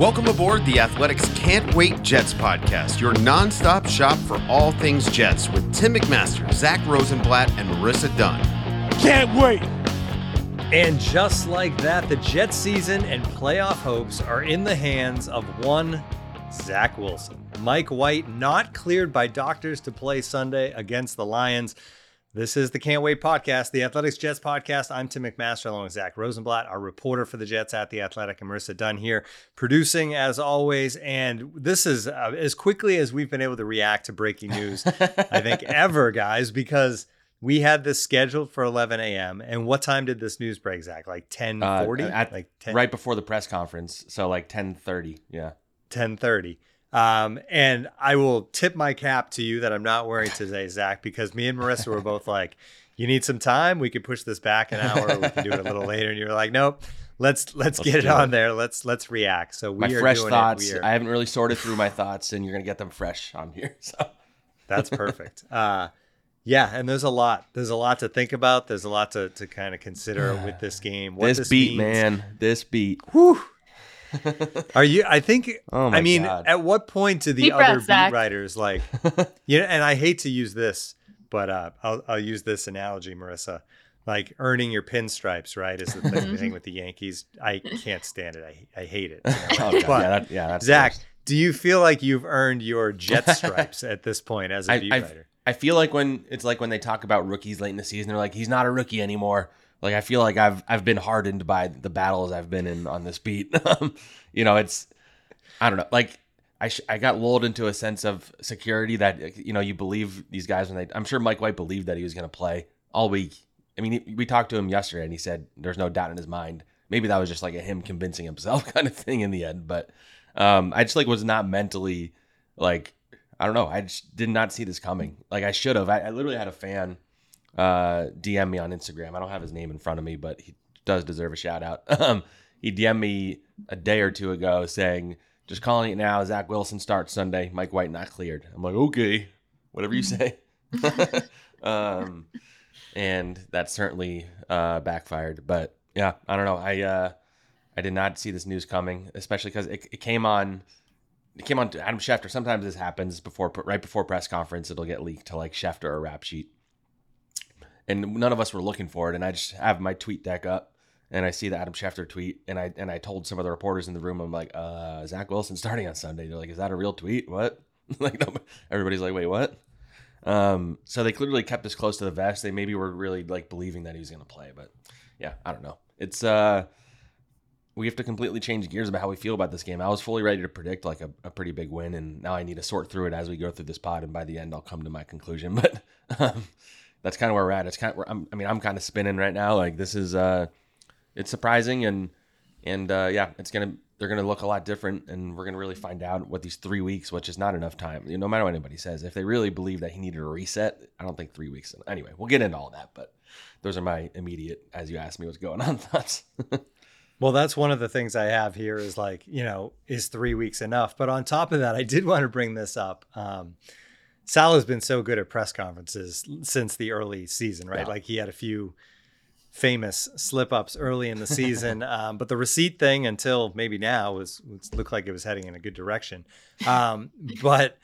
Welcome aboard the Athletic's Can't Wait Jets podcast, your nonstop shop for all things Jets with Tim McMaster, Zach Rosenblatt, and Marissa Dunn. Can't wait. And just like that, the Jets season and playoff hopes are in the hands of one Zach Wilson. Mike White not cleared by doctors to play Sunday against the Lions. This is the Can't Wait podcast, the Athletic's Jets podcast. I'm Tim McMaster along with Zach Rosenblatt, our reporter for the Jets at the Athletic, and Marissa Dunn here, producing as always. And this is uh, as quickly as we've been able to react to breaking news, I think, ever, guys, because we had this scheduled for 11 a.m. And what time did this news break, Zach? Like 10:40, Uh, like 10, right before the press conference, so like ten thirty. Yeah. 10:30. Um, and I will tip my cap to you that I'm not wearing today, Zach, because me and Marissa were both like, "You need some time. We could push this back an hour. We can do it a little later." And you're like, "Nope, let's let's, get it on it. there. Let's let's react." So we My are fresh doing thoughts. Are, I haven't really sorted through my thoughts, and you're gonna get them fresh on here. So that's perfect. Uh, yeah, and there's a lot. There's a lot to think about. There's a lot to, to kind of consider with this game. What this, this beat, means. man, this beat. Are you? I think. Oh my I mean, God. at what point do the Deep other breath, beat Zach. writers like? you know, and I hate to use this, but uh, I'll I'll use this analogy, Marissa. Like earning your pinstripes, right? Is the thing, the thing with the Yankees. I can't stand it. I I hate it. you know? Oh, God, But, yeah, that, yeah, that's Zach, gross. do you feel like you've earned your jet stripes at this point as a I, beat I, writer? I feel like when it's like when they talk about rookies late in the season, they're like, he's not a rookie anymore. Like I feel like I've I've been hardened by the battles I've been in on this beat. Um, you know, it's I don't know. Like I sh- I got lulled into a sense of security that you know you believe these guys when they. I'm sure Mike White believed that he was going to play all week. I mean, he- we talked to him yesterday, and he said there's no doubt in his mind. Maybe that was just like a him convincing himself kind of thing in the end. But um, I just like was not mentally like I don't know. I just did not see this coming. Like I should have. I, I literally had a fan uh, DM me on Instagram. I don't have his name in front of me, but he does deserve a shout out. Um, he DM'd me a day or two ago saying, "Just calling it now. Zach Wilson starts Sunday. Mike White not cleared." I'm like, okay, whatever you say. um, and that certainly uh, backfired. But yeah, I don't know. I uh, I did not see this news coming, especially because it, it came on. It came on to Adam Schefter. Sometimes this happens before, right before press conference. It'll get leaked to like Schefter or Rap Sheet, and none of us were looking for it. And I just have my tweet deck up, and I see the Adam Schefter tweet, and I and I told some of the reporters in the room, I'm like, uh, Zach Wilson starting on Sunday. They're like, is that a real tweet? What? like, everybody's like, wait, what? Um, so they clearly kept us close to the vest. They maybe were really like believing that he was going to play, but yeah, I don't know. It's uh, we have to completely change gears about how we feel about this game. I was fully ready to predict like a, a pretty big win, and now I need to sort through it as we go through this pod, and by the end, I'll come to my conclusion. But um, that's kind of where we're at. It's kind of, I'm, I mean, I'm kind of spinning right now. Like this is uh, it's surprising, and and uh, yeah, it's gonna they're gonna look a lot different, and we're gonna really find out what these three weeks, which is not enough time. You know, no matter what anybody says, if they really believe that he needed a reset, I don't think three weeks. Anyway, we'll get into all that, but those are my immediate, as you asked me, what's going on thoughts. Well, that's one of the things I have here is like, you know, is three weeks enough? But on top of that, I did want to bring this up. Um, Sal has been so good at press conferences since the early season, right? Yeah. Like he had a few famous slip ups early in the season, um, but the receipt thing until maybe now was, was looked like it was heading in a good direction. Um, but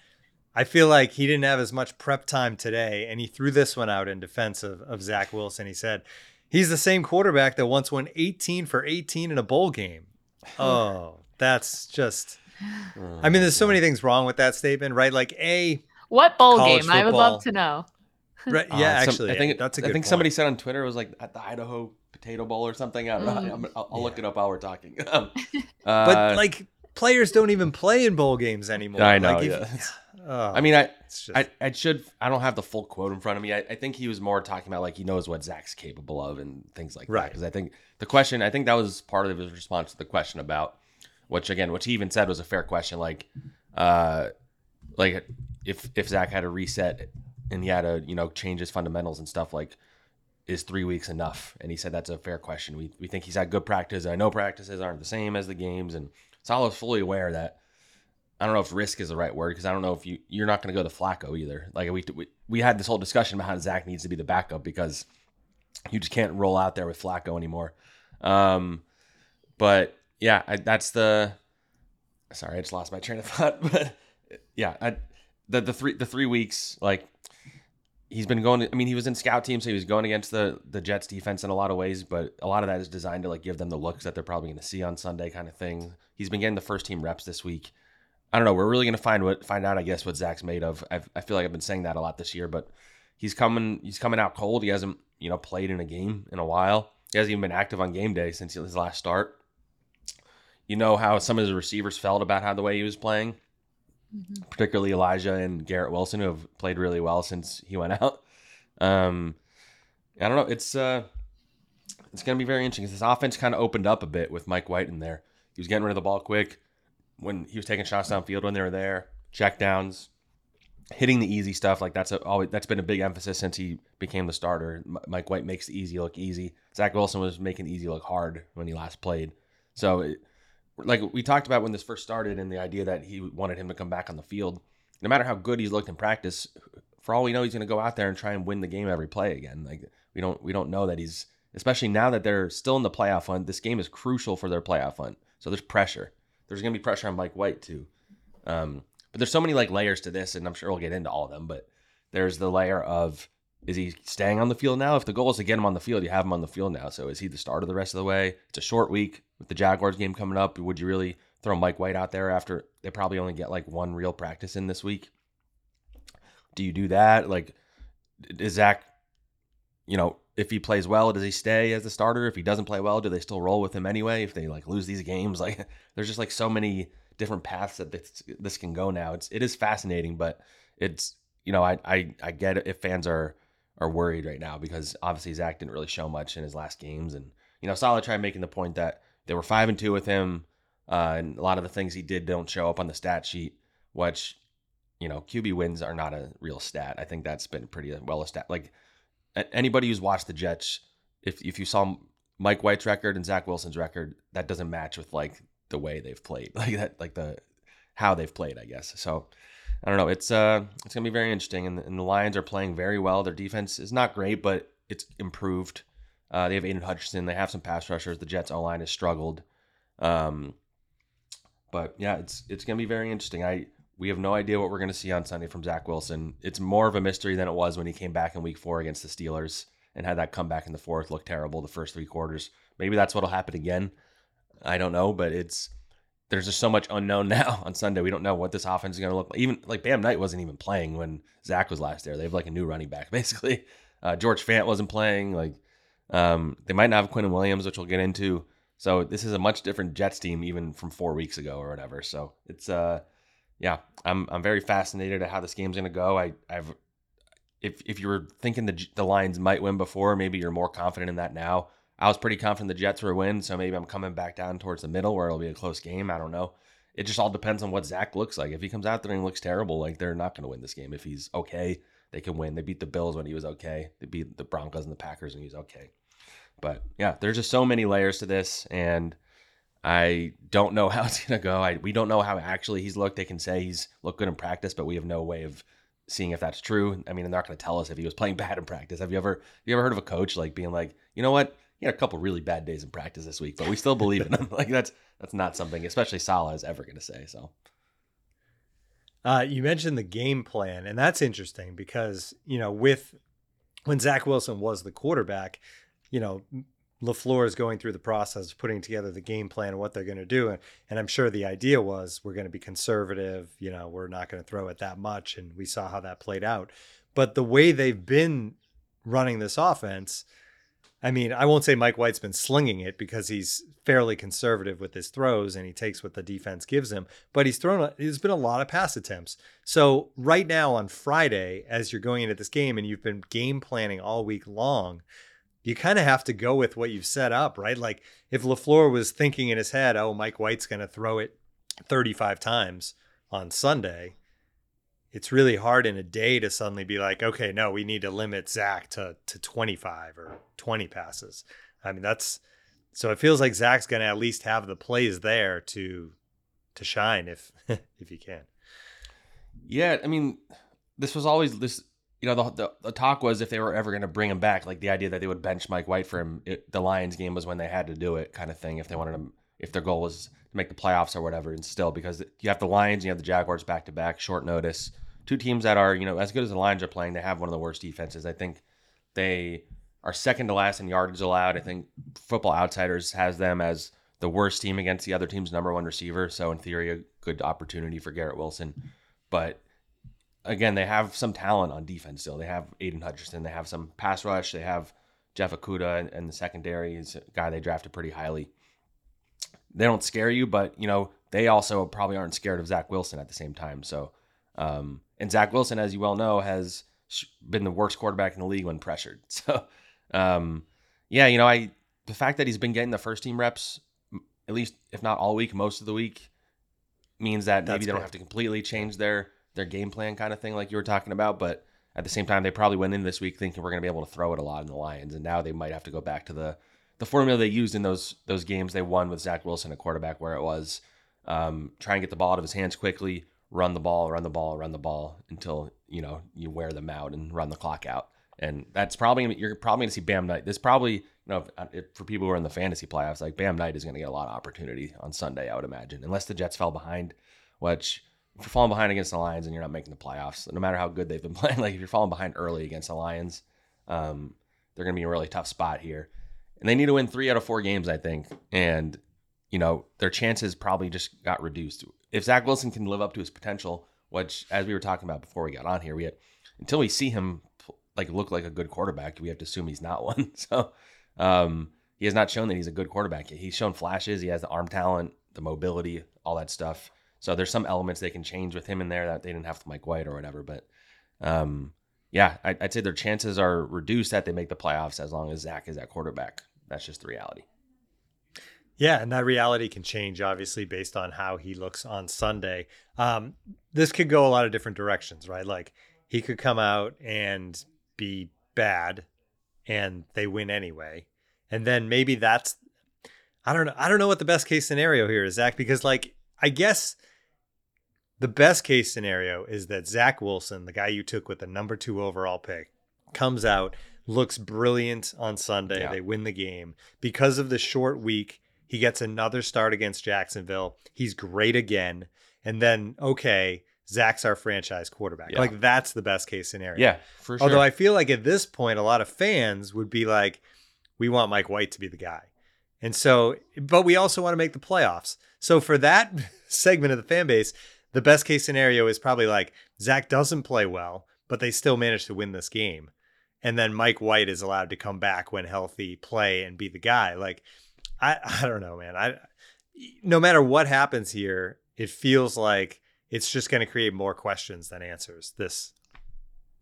I feel like he didn't have as much prep time today, and he threw this one out in defense of, of Zach Wilson. He said, He's the same quarterback that once won 18 for 18 in a bowl game. Oh, that's just. I mean, there's so many things wrong with that statement, right? Like, A, What bowl College game? I would football. love to know. right, Uh, yeah, some- actually, I think that's a good I think point. somebody said on Twitter it was like at the Idaho Potato Bowl or something. I don't know. Mm. I'm, I'll, I'll look it up while we're talking. Um, but uh, like, players don't even play in bowl games anymore. I know, Like, if- yeah. oh, I mean, I, it's just, I, I should. I don't have the full quote in front of me. I, I think he was more talking about like he knows what Zach's capable of and things like that. Right. Because I think the question, I think that was part of his response to the question about, which again, which he even said was a fair question. Like, uh, like if if Zach had a reset and he had to you know change his fundamentals and stuff like. Is three weeks enough? And he said that's a fair question. We, we think he's had good practice. I know practices aren't the same as the games, and Saleh's fully aware that I don't know if risk is the right word because I don't know if you you're not going to go to Flacco either. Like we, we we had this whole discussion about how Zach needs to be the backup because you just can't roll out there with Flacco anymore. Um, but yeah, I, that's the sorry, I just lost my train of thought. But yeah, I, the the three the three weeks like he's been going. I mean, he was in scout team, so he was going against the the Jets defense in a lot of ways. But a lot of that is designed to like give them the looks that they're probably going to see on Sunday, kind of thing. He's been getting the first team reps this week. I don't know. We're really going to find what find out, I guess, what Zach's made of. I've, I feel like I've been saying that a lot this year, but he's coming. He's coming out cold. He hasn't you know played in a game in a while. He hasn't even been active on game day since his last start. You know how some of his receivers felt about how the way he was playing mm-hmm. particularly Elijah and Garrett Wilson, who have played really well since he went out. Um, I don't know. It's uh, it's going to be very interesting because this offense kind of opened up a bit with Mike White in there. He was getting rid of the ball quick when he was taking shots downfield when they were there, check downs, hitting the easy stuff. Like that's a, always that's been a big emphasis since he became the starter. Mike White makes the easy look easy. Zach Wilson was making easy look hard when he last played. So it, like we talked about when this first started and the idea that he wanted him to come back on the field. No matter how good he's looked in practice, for all we know, he's going to go out there and try and win the game every play again. Like we don't we don't know that he's especially now that they're still in the playoff hunt. This game is crucial for their playoff hunt, so there's pressure. There's going to be pressure on Mike White too. Um, but there's so many like layers to this, and I'm sure we'll get into all of them. But there's the layer of is he staying on the field now? If the goal is to get him on the field, you have him on the field now. So is he the starter the rest of the way? It's a short week with the Jaguars game coming up. Would you really throw Mike White out there after they probably only get like one real practice in this week? Do you do that? Like, is Zach, you know, if he plays well, does he stay as the starter? If he doesn't play well, do they still roll with him anyway? If they like lose these games, like there's just like so many different paths that this, this can go now. It's it is fascinating, but it's you know I I I get it if fans are are worried right now because obviously Zach didn't really show much in his last games, and you know Saleh tried making the point that they were five and two with him, uh, and a lot of the things he did don't show up on the stat sheet, which you know QB wins are not a real stat. I think that's been pretty well established. Like anybody who's watched the Jets, if if you saw Mike White's record and Zach Wilson's record, that doesn't match with like the way they've played, like that, like the how they've played, I guess. So I don't know. It's uh, it's gonna be very interesting, and, and, the Lions are playing very well. Their defense is not great, but it's improved. Uh, they have Aidan Hutchinson. They have some pass rushers. The Jets' O line has struggled. Um, but yeah, it's it's gonna be very interesting. I we have no idea what we're gonna see on Sunday from Zach Wilson. It's more of a mystery than it was when he came back in Week Four against the Steelers and had that comeback in the fourth look terrible the first three quarters. Maybe that's what'll happen again. I don't know, but it's there's just so much unknown now on Sunday. We don't know what this offense is going to look like. Even like Bam Knight wasn't even playing when Zach was last there. They have like a new running back basically. Uh, George Fant wasn't playing. Like um, they might not have Quinnen Williams, which we'll get into. So this is a much different Jets team even from four weeks ago or whatever. So it's uh, yeah, I'm I'm very fascinated at how this game's to go. I I've if if you were thinking the the Lions might win before, maybe you're more confident in that now. I was pretty confident the Jets were win, so maybe I'm coming back down towards the middle where it'll be a close game. I don't know. It just all depends on what Zach looks like. If he comes out there and looks terrible, like they're not going to win this game. If he's okay, they can win. They beat the Bills when he was okay. They beat the Broncos and the Packers when he was okay. But yeah, there's just so many layers to this, and I don't know how it's gonna go. I, we don't know how actually he's looked. They can say he's looked good in practice, but we have no way of seeing if that's true. I mean, they're not to tell us if he was playing bad in practice. Have you ever you ever heard of a coach like being like, you know what, he had a couple really bad days in practice this week, but we still believe in him. like that's that's not something, especially Saleh is ever to say. So. Uh, you mentioned the game plan, and that's interesting because you know with when Zach Wilson was the quarterback, you know LaFleur is going through the process of putting together the game plan and what they're going to do, and, and I'm sure the idea was we're going to be conservative. You know, we're not going to throw it that much, and we saw how that played out. But the way they've been running this offense I mean, I won't say Mike White's been slinging it because he's fairly conservative with his throws and he takes what the defense gives him, but he's thrown, there's been a lot of pass attempts. So, right now on Friday, as you're going into this game and you've been game planning all week long, you kind of have to go with what you've set up, right? Like if LaFleur was thinking in his head, oh, Mike White's going to throw it 35 times on Sunday, it's really hard in a day to suddenly be like, okay, no, we need to limit Zach to to 25 or 20 passes. I mean, that's so it feels like Zach's going to at least have the plays there to to shine if if he can. Yeah, I mean, this was always this. You know, the, the, the talk was if they were ever going to bring him back, like the idea that they would bench Mike White for him. It, the Lions game was when they had to do it, kind of thing. If they wanted him, if their goal was to make the playoffs or whatever, and still because you have the Lions, you have the Jaguars back to back, short notice, two teams that are you know as good as the Lions are playing, they have one of the worst defenses. I think they are second to last in yards allowed. I think Football Outsiders has them as the worst team against the other team's number one receiver. So in theory, a good opportunity for Garrett Wilson. But again, they have some talent on defense still. They have Aidan Hutchinson. They have some pass rush. They have Jeff Okudah and, and the secondary is a guy they drafted pretty highly. They don't scare you, but you know they also probably aren't scared of Zach Wilson at the same time. So, um, and Zach Wilson, as you well know, has been the worst quarterback in the league when pressured. So, um, yeah, you know, I the fact that he's been getting the first team reps at least if not all week, most of the week, means that maybe they don't have to completely change their their game plan kind of thing like you were talking about. But at the same time, they probably went in this week thinking we're going to be able to throw it a lot in the Lions, and now they might have to go back to the the formula they used in those those games they won with Zach Wilson, a quarterback, where it was um, try and get the ball out of his hands quickly, run the ball, run the ball, run the ball until you know you wear them out and run the clock out. And that's probably you're probably going to see Bam Knight. This probably you know, if, if, for people who are in the fantasy playoffs, like Bam Knight is going to get a lot of opportunity on Sunday, I would imagine, unless the Jets fell behind. Which, if you're falling behind against the Lions and you're not making the playoffs, no matter how good they've been playing, like if you're falling behind early against the Lions, um, they're going to be in a really tough spot here, and they need to win three out of four games, I think, and you know their chances probably just got reduced. If Zach Wilson can live up to his potential, which as we were talking about before we got on here, we had until we see him like look like a good quarterback, we have to assume he's not one. So um, he has not shown that he's a good quarterback. He's shown flashes. He has the arm talent, the mobility, all that stuff. So there's some elements they can change with him in there that they didn't have with Mike White or whatever. But um, yeah, I, would say their chances are reduced that they make the playoffs as long as Zach is at quarterback. That's just the reality. Yeah, and that reality can change obviously based on how he looks on Sunday. Um, this could go a lot of different directions, right? Like he could come out and be bad and they win anyway. And then maybe that's I don't know. I don't know what the best case scenario here is, Zach, because like I guess the best case scenario is that Zach Wilson, the guy you took with the number two overall pick, comes out, looks brilliant on Sunday. Yeah. They win the game. Because of the short week, he gets another start against Jacksonville. He's great again. And then, okay, Zach's our franchise quarterback. Yeah. Like that's the best case scenario. Yeah, for sure. Although I feel like at this point, a lot of fans would be like, we want Mike White to be the guy. And so, but we also want to make the playoffs. So for that segment of the fan base, the best case scenario is probably like Zach doesn't play well, but they still manage to win this game. And then Mike White is allowed to come back when healthy, play and be the guy. Like, I, I don't know, man. I, no matter what happens here, it feels like it's just going to create more questions than answers. This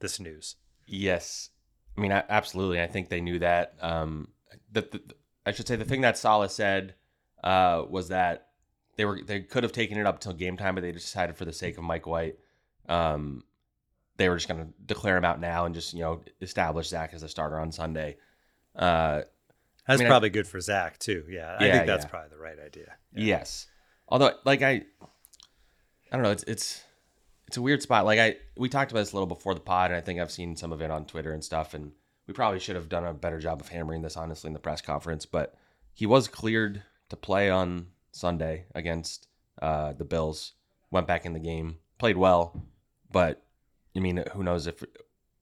this news. Yes, I mean I, absolutely. I think they knew that. Um, the, the I should say the thing that Saleh said uh, was that they were they could have taken it up until game time, but they decided for the sake of Mike White, um, they were just going to declare him out now and just you know establish Zach as a starter on Sunday. Uh, that's I mean, probably I, good for Zach too. Yeah, I think that's yeah. probably the right idea. Yeah. Yes, although like I I don't know. It's it's it's a weird spot. Like I we talked about this a little before the pod, and I think I've seen some of it on Twitter and stuff. And we probably should have done a better job of hammering this honestly in the press conference. But he was cleared to play on Sunday against uh, the Bills. Went back in the game, played well, but I mean, who knows if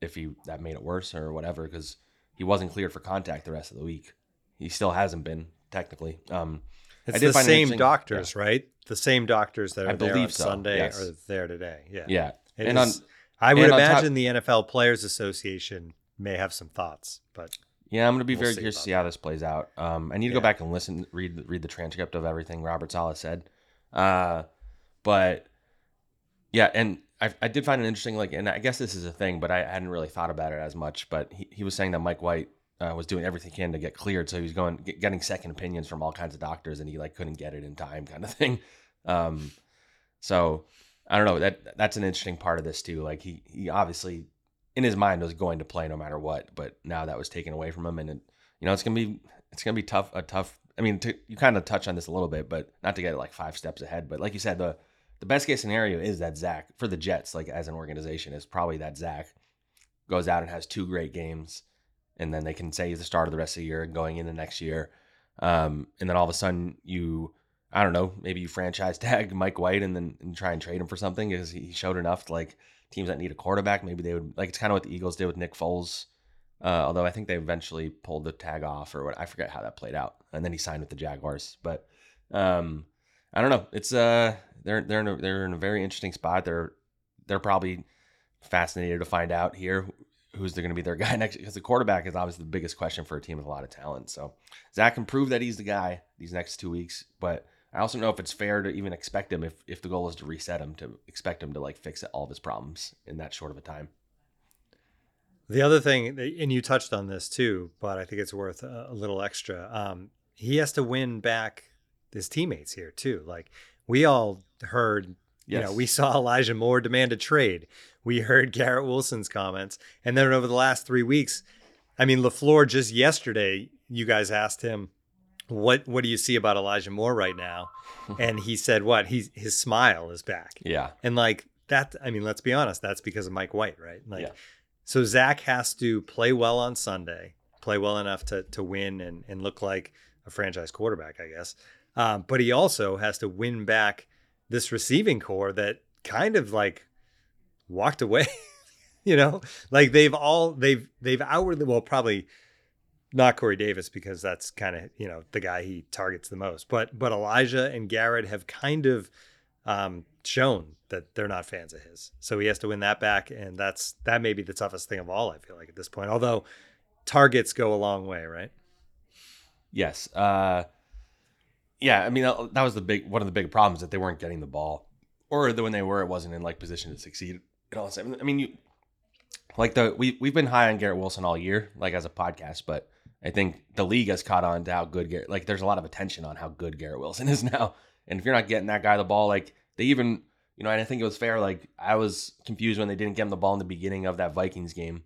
if he that made it worse or whatever because he wasn't cleared for contact the rest of the week. He still hasn't been technically. Um, it's the same doctors, yeah. right? The same doctors that are I there on so. Sunday yes. are there today. Yeah. Yeah. It and is, on, I would imagine top, the NFL Players Association may have some thoughts, but yeah, I'm going to be we'll very curious to see how this plays out. Um, I need to yeah. go back and listen, read read the transcript of everything Robert Saleh said. Uh, but yeah, and I, I did find it interesting. Like, and I guess this is a thing, but I hadn't really thought about it as much. But he, he was saying that Mike White uh, was doing everything he can to get cleared. So he was going get, getting second opinions from all kinds of doctors, and he like couldn't get it in time, kind of thing. Um, so I don't know. That that's an interesting part of this too. Like he he obviously in his mind was going to play no matter what, but now that was taken away from him, and it, you know it's gonna be it's gonna be tough. A tough. I mean, to, you kind of touch on this a little bit, but not to get like five steps ahead. But like you said, the the best case scenario is that Zach for the Jets, like as an organization, is probably that Zach goes out and has two great games and then they can say he's the start of the rest of the year and going into next year. Um, and then all of a sudden you I don't know, maybe you franchise tag Mike White and then and try and trade him for something because he showed enough to like teams that need a quarterback. Maybe they would like it's kind of what the Eagles did with Nick Foles. Uh, although I think they eventually pulled the tag off or what I forget how that played out, and then he signed with the Jaguars. But um, I don't know. It's uh they're they're in a, they're in a very interesting spot. They're they're probably fascinated to find out here who's going to be their guy next because the quarterback is obviously the biggest question for a team with a lot of talent. So Zach can prove that he's the guy these next two weeks, but I also know if it's fair to even expect him if if the goal is to reset him to expect him to like fix all of his problems in that short of a time. The other thing, and you touched on this too, but I think it's worth a, little extra. Um, he has to win back his teammates here too. Like we all heard, yes. you know, we saw Elijah Moore demand a trade. We heard Garrett Wilson's comments, and then over the last three weeks, I mean, Lafleur just yesterday, you guys asked him, "What what do you see about Elijah Moore right now?" and he said, "What? He's his smile is back." Yeah, and like that. I mean, let's be honest. That's because of Mike White, right? Like, yeah. so Zach has to play well on Sunday, play well enough to to win and and look like a franchise quarterback, I guess. Um, but he also has to win back this receiving corps that kind of like walked away. you know, like they've all they've they've outwardly well probably not Corey Davis because that's kind of you know the guy he targets the most. But but Elijah and Garrett have kind of um, shown that they're not fans of his. So he has to win that back, and that's that may be the toughest thing of all. I feel like at this point, although targets go a long way, right? Yes. Uh, yeah, I mean that was the big one of the big problems that they weren't getting the ball, or that when they were, it wasn't in like position to succeed. And all. I mean, you like the we we've been high on Garrett Wilson all year, like as a podcast, but I think the league has caught on to how good Garrett. Like, there's a lot of attention on how good Garrett Wilson is now, and if you're not getting that guy the ball, like they even, you know, and I think it was fair. Like I was confused when they didn't get him the ball in the beginning of that Vikings game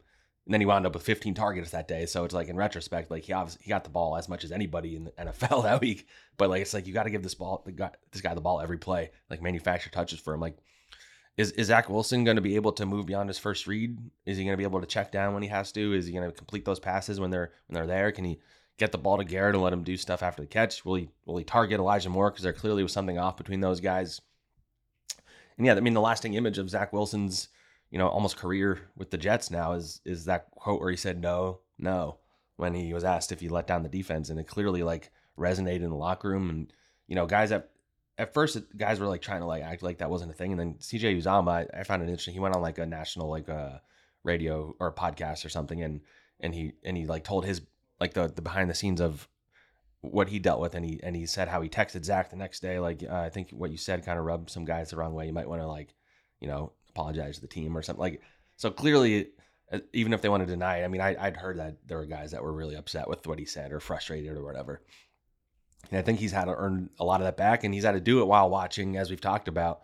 and then he wound up with 15 targets that day. So it's like in retrospect, like he obviously he got the ball as much as anybody in the NFL that week. But like it's like you got to give this ball guy, this guy the ball every play, like manufacture touches for him. Like is is Zach Wilson going to be able to move beyond his first read? Is he going to be able to check down when he has to? Is he going to complete those passes when they're when they're there? Can he get the ball to Garrett and let him do stuff after the catch? Will he will he target Elijah Moore because there clearly was something off between those guys? And yeah, I mean the lasting image of Zach Wilson's you know, almost career with the Jets now is is that quote where he said no, no when he was asked if he let down the defense, and it clearly like resonated in the locker room. And you know, guys at at first guys were like trying to like act like that wasn't a thing, and then CJ Uzomah, I, I found it interesting. He went on like a national like a uh, radio or podcast or something, and and he and he like told his like the the behind the scenes of what he dealt with, and he and he said how he texted Zach the next day. Like uh, I think what you said kind of rubbed some guys the wrong way. You might want to like you know apologize to the team or something like. So clearly, uh, even if they want to deny it, I mean, I, would heard that there were guys that were really upset with what he said or frustrated or whatever. And I think he's had to earn a lot of that back, and he's had to do it while watching, as we've talked about,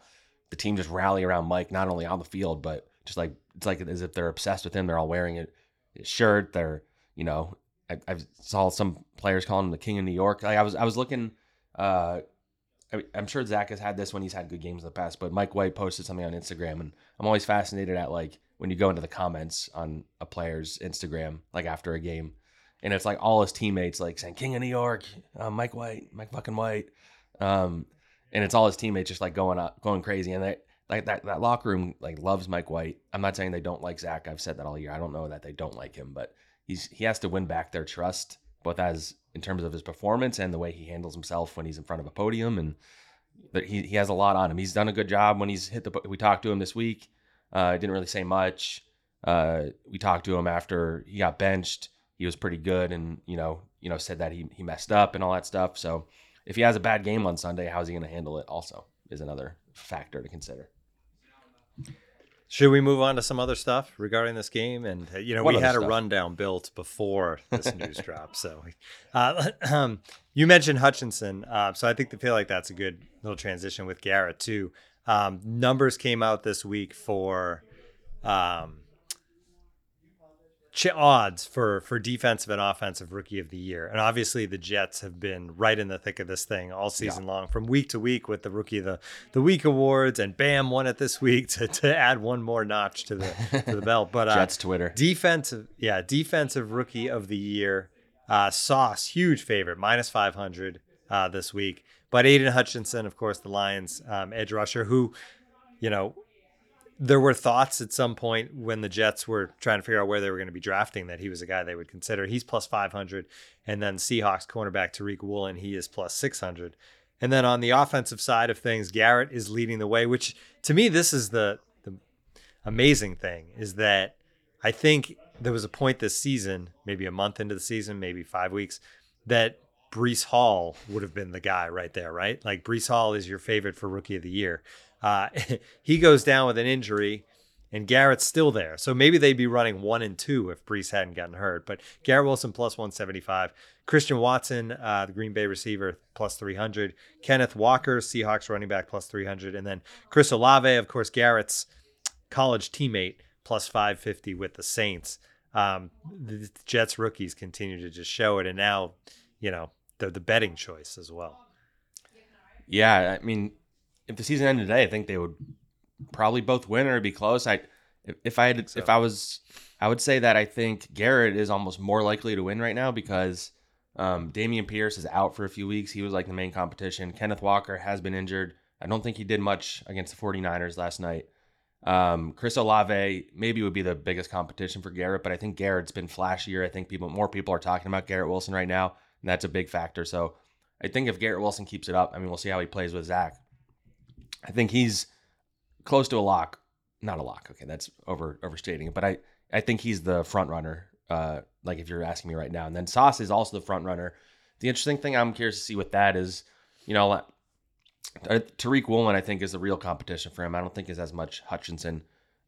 the team just rally around Mike, not only on the field, but just like it's like as if they're obsessed with him. They're all wearing it, his shirt. They're you know, I, I saw some players calling him the King of New York. Like I was I was looking. Uh, I am sure Zach has had this when he's had good games in the past, but Mike White posted something on Instagram, and I'm always fascinated at like when you go into the comments on a player's Instagram, like after a game, and it's like all his teammates like saying "King of New York," uh, Mike White, Mike fucking White, um, and it's all his teammates just like going up, going crazy, and they like that that locker room like loves Mike White. I'm not saying they don't like Zach. I've said that all year. I don't know that they don't like him, but he's he has to win back their trust, both as in terms of his performance and the way he handles himself when he's in front of a podium. And but he, he has a lot on him. He's done a good job when he's hit the. We talked to him this week. Uh, didn't really say much. Uh, we talked to him after he got benched. He was pretty good, and you know, you know, said that he he messed up and all that stuff. So if he has a bad game on Sunday, how's he going to handle it? Also, is another factor to consider. Should we move on to some other stuff regarding this game? And uh, you know, what we had stuff? a rundown built before this news drop. So, uh, um, you mentioned Hutchinson, uh, so I think they feel like that's a good little transition with Garrett too. Um, numbers came out this week for um, ch- odds for for defensive and offensive rookie of the year. And obviously the Jets have been right in the thick of this thing all season yeah. long, from week to week with the rookie of the, the week awards, and Bam won it this week to, to add one more notch to the to the belt. But uh, Jets Twitter defensive, yeah, defensive rookie of the year. Uh, Sauce, huge favorite, minus five hundred uh, this week. But Aidan Hutchinson, of course, the Lions um, edge rusher, who, you know, there were thoughts at some point when the Jets were trying to figure out where they were going to be drafting that he was a guy they would consider. He's plus 500. And then Seahawks cornerback Tariq Woolen, he is plus 600. And then on the offensive side of things, Garrett is leading the way, which to me, this is the, the amazing thing is that I think there was a point this season, maybe a month into the season, maybe five weeks, that Breece Hall would have been the guy right there, right? Like Breece Hall is your favorite for rookie of the year. Uh, he goes down with an injury, and Garrett's still there. So maybe they'd be running one and two if Breece hadn't gotten hurt. But Garrett Wilson plus 175. Christian Watson, uh, the Green Bay receiver, plus 300. Kenneth Walker, Seahawks running back, plus 300. And then Chris Olave, of course, Garrett's college teammate, plus 550 with the Saints. Um, the Jets rookies continue to just show it. And now, you know, they're the betting choice as well. Yeah. I mean, if the season ended today, I think they would probably both win or be close. I if, I had so. if I was I would say that I think Garrett is almost more likely to win right now because um, Dameon Pierce is out for a few weeks. He was like the main competition. Kenneth Walker has been injured. I don't think he did much against the 49ers last night. Um, Chris Olave maybe would be the biggest competition for Garrett, but I think Garrett's been flashier. I think people more people are talking about Garrett Wilson right now, and that's a big factor. So I think if Garrett Wilson keeps it up, I mean, we'll see how he plays with Zach. I think he's close to a lock. Not a lock. Okay, that's over overstating it. But I I think he's the front runner. Uh, like if you're asking me right now, and then Sauce is also the front runner. The interesting thing I'm curious to see with that is, you know, uh, Tariq Woolen I think is the real competition for him. I don't think is as much Hutchinson.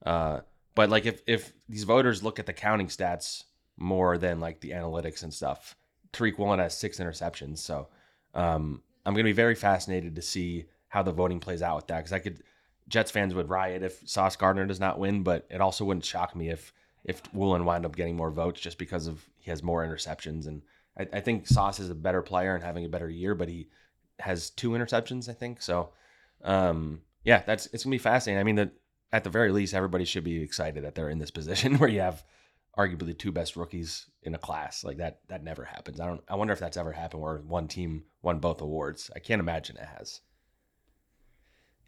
Uh, but like if if these voters look at the counting stats more than like the analytics and stuff, Tariq Woolen has six interceptions. So um, I'm to be very fascinated to see how the voting plays out with that because I could Jets fans would riot if Sauce Gardner does not win, but it also wouldn't shock me if if Woolen wind up getting more votes just because of he has more interceptions and I, I think Sauce is a better player and having a better year, but he has two interceptions, I think. So um, yeah, that's it's gonna be fascinating. I mean, the, at the very least, everybody should be excited that they're in this position where you have arguably the two best rookies in a class. Like that that never happens. I don't I wonder if that's ever happened where one team won both awards. I can't imagine it has.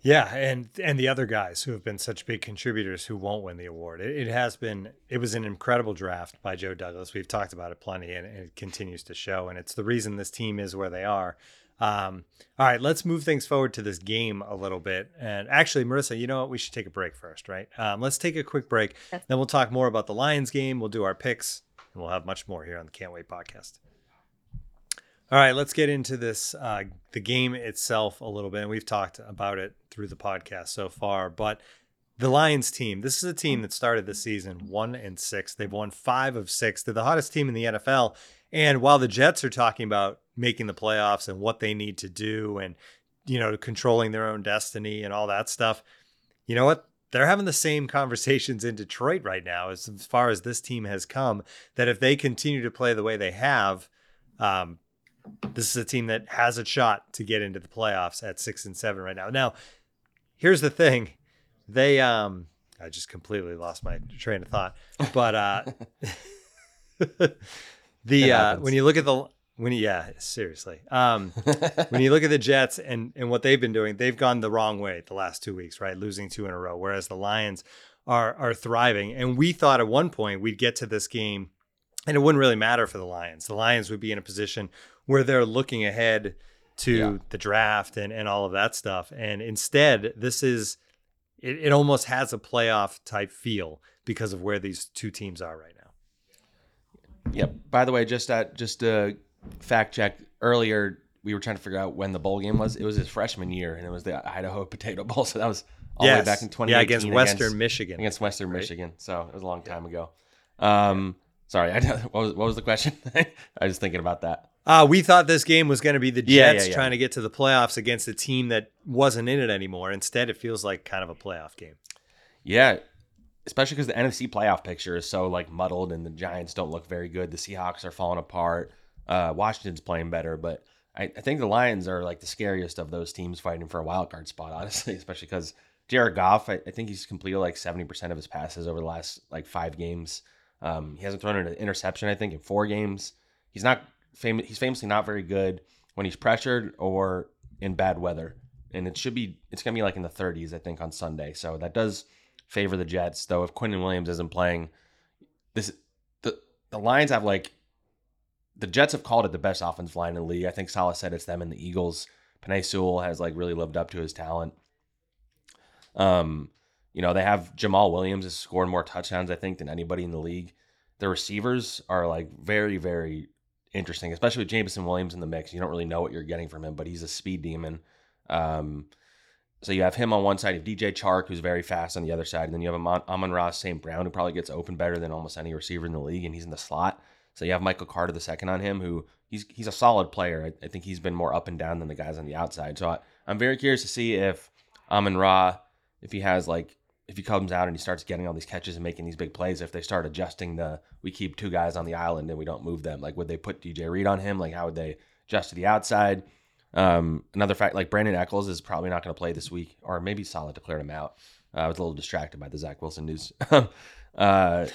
Yeah, and and the other guys who have been such big contributors who won't win the award. It, it, has been it was an incredible draft by Joe Douglas. We've talked about it plenty, and, and it continues to show. And it's the reason this team is where they are. Um, all right, let's move things forward to this game a little bit. And actually, Marissa, you know what? We should take a break first, right? Um, let's take a quick break. Then we'll talk more about the Lions game. We'll do our picks, and we'll have much more here on the Can't Wait podcast. All right, let's get into this uh, the game itself a little bit, and we've talked about it through the podcast so far. But the Lions team, this is a team that started the season one and six. They've won five of six. They're the hottest team in the NFL. And while the Jets are talking about making the playoffs and what they need to do, and you know, controlling their own destiny and all that stuff, you know what? They're having the same conversations in Detroit right now as, far as this team has come. That if they continue to play the way they have, um, this is a team that has a shot to get into the playoffs at six and seven right now. Now, here's the thing. They um I just completely lost my train of thought. But uh the uh when you look at the when you, yeah, seriously. Um when you look at the Jets and and what they've been doing, they've gone the wrong way the last 2 weeks, right? Losing two in a row whereas the Lions are are thriving. And we thought at one point we'd get to this game and it wouldn't really matter for the Lions. The Lions would be in a position where they're looking ahead to yeah. the draft and, and all of that stuff. And instead, this is it, it almost has a playoff type feel because of where these two teams are right now. Yep. By the way, just at just a fact check earlier, we were trying to figure out when the bowl game was. It was his freshman year, and it was the Idaho Potato Bowl. So that was all yes. the way back in 2018. Yeah, against Western against, Michigan. Against Western right? Michigan. So it was a long time ago. Um, sorry, I, what, was, what was the question? I was thinking about that. Uh, we thought this game was going to be the Jets yeah, yeah, yeah. trying to get to the playoffs against a team that wasn't in it anymore. Instead, it feels like kind of a playoff game. Yeah, especially because the NFC playoff picture is so like muddled, and the Giants don't look very good. The Seahawks are falling apart. Uh, Washington's playing better, but I, I, think the Lions are like the scariest of those teams fighting for a wild card spot. Honestly, especially because Jared Goff, I, I, think he's completed like seventy percent of his passes over the last like five games. Um, he hasn't thrown an interception, I think, in four games. He's not famous. He's famously not very good when he's pressured or in bad weather, and it should be it's gonna be like in the 30s, I think, on Sunday. So that does favor the Jets. Though if Quinnen Williams isn't playing, this the the Lions have like the Jets have called it the best offensive line in the league. I think Saleh said it's them and the Eagles. Penei Sewell has like really lived up to his talent. Um, you know, they have Jamaal Williams has scored more touchdowns, I think, than anybody in the league. The receivers are like very, very interesting, especially with Jameson Williams in the mix. You don't really know what you're getting from him, but he's a speed demon. Um, so you have him on one side, you have DJ Chark, who's very fast on the other side, and then you have Amon, Amon-Ra St. Brown, who probably gets open better than almost any receiver in the league, and he's in the slot. So you have Michael Carter the second on him, who he's he's a solid player. I, I think he's been more up and down than the guys on the outside. So I, I'm very curious to see if Amon Ra, if he has like if he comes out and he starts getting all these catches and making these big plays, if they start adjusting the we keep two guys on the island and we don't move them, like would they put DJ Reed on him? Like how would they adjust to the outside? Um, another fact, like Brandin Echols is probably not going to play this week, or maybe Saleh declared him out. Uh, I was a little distracted by the Zach Wilson news. uh,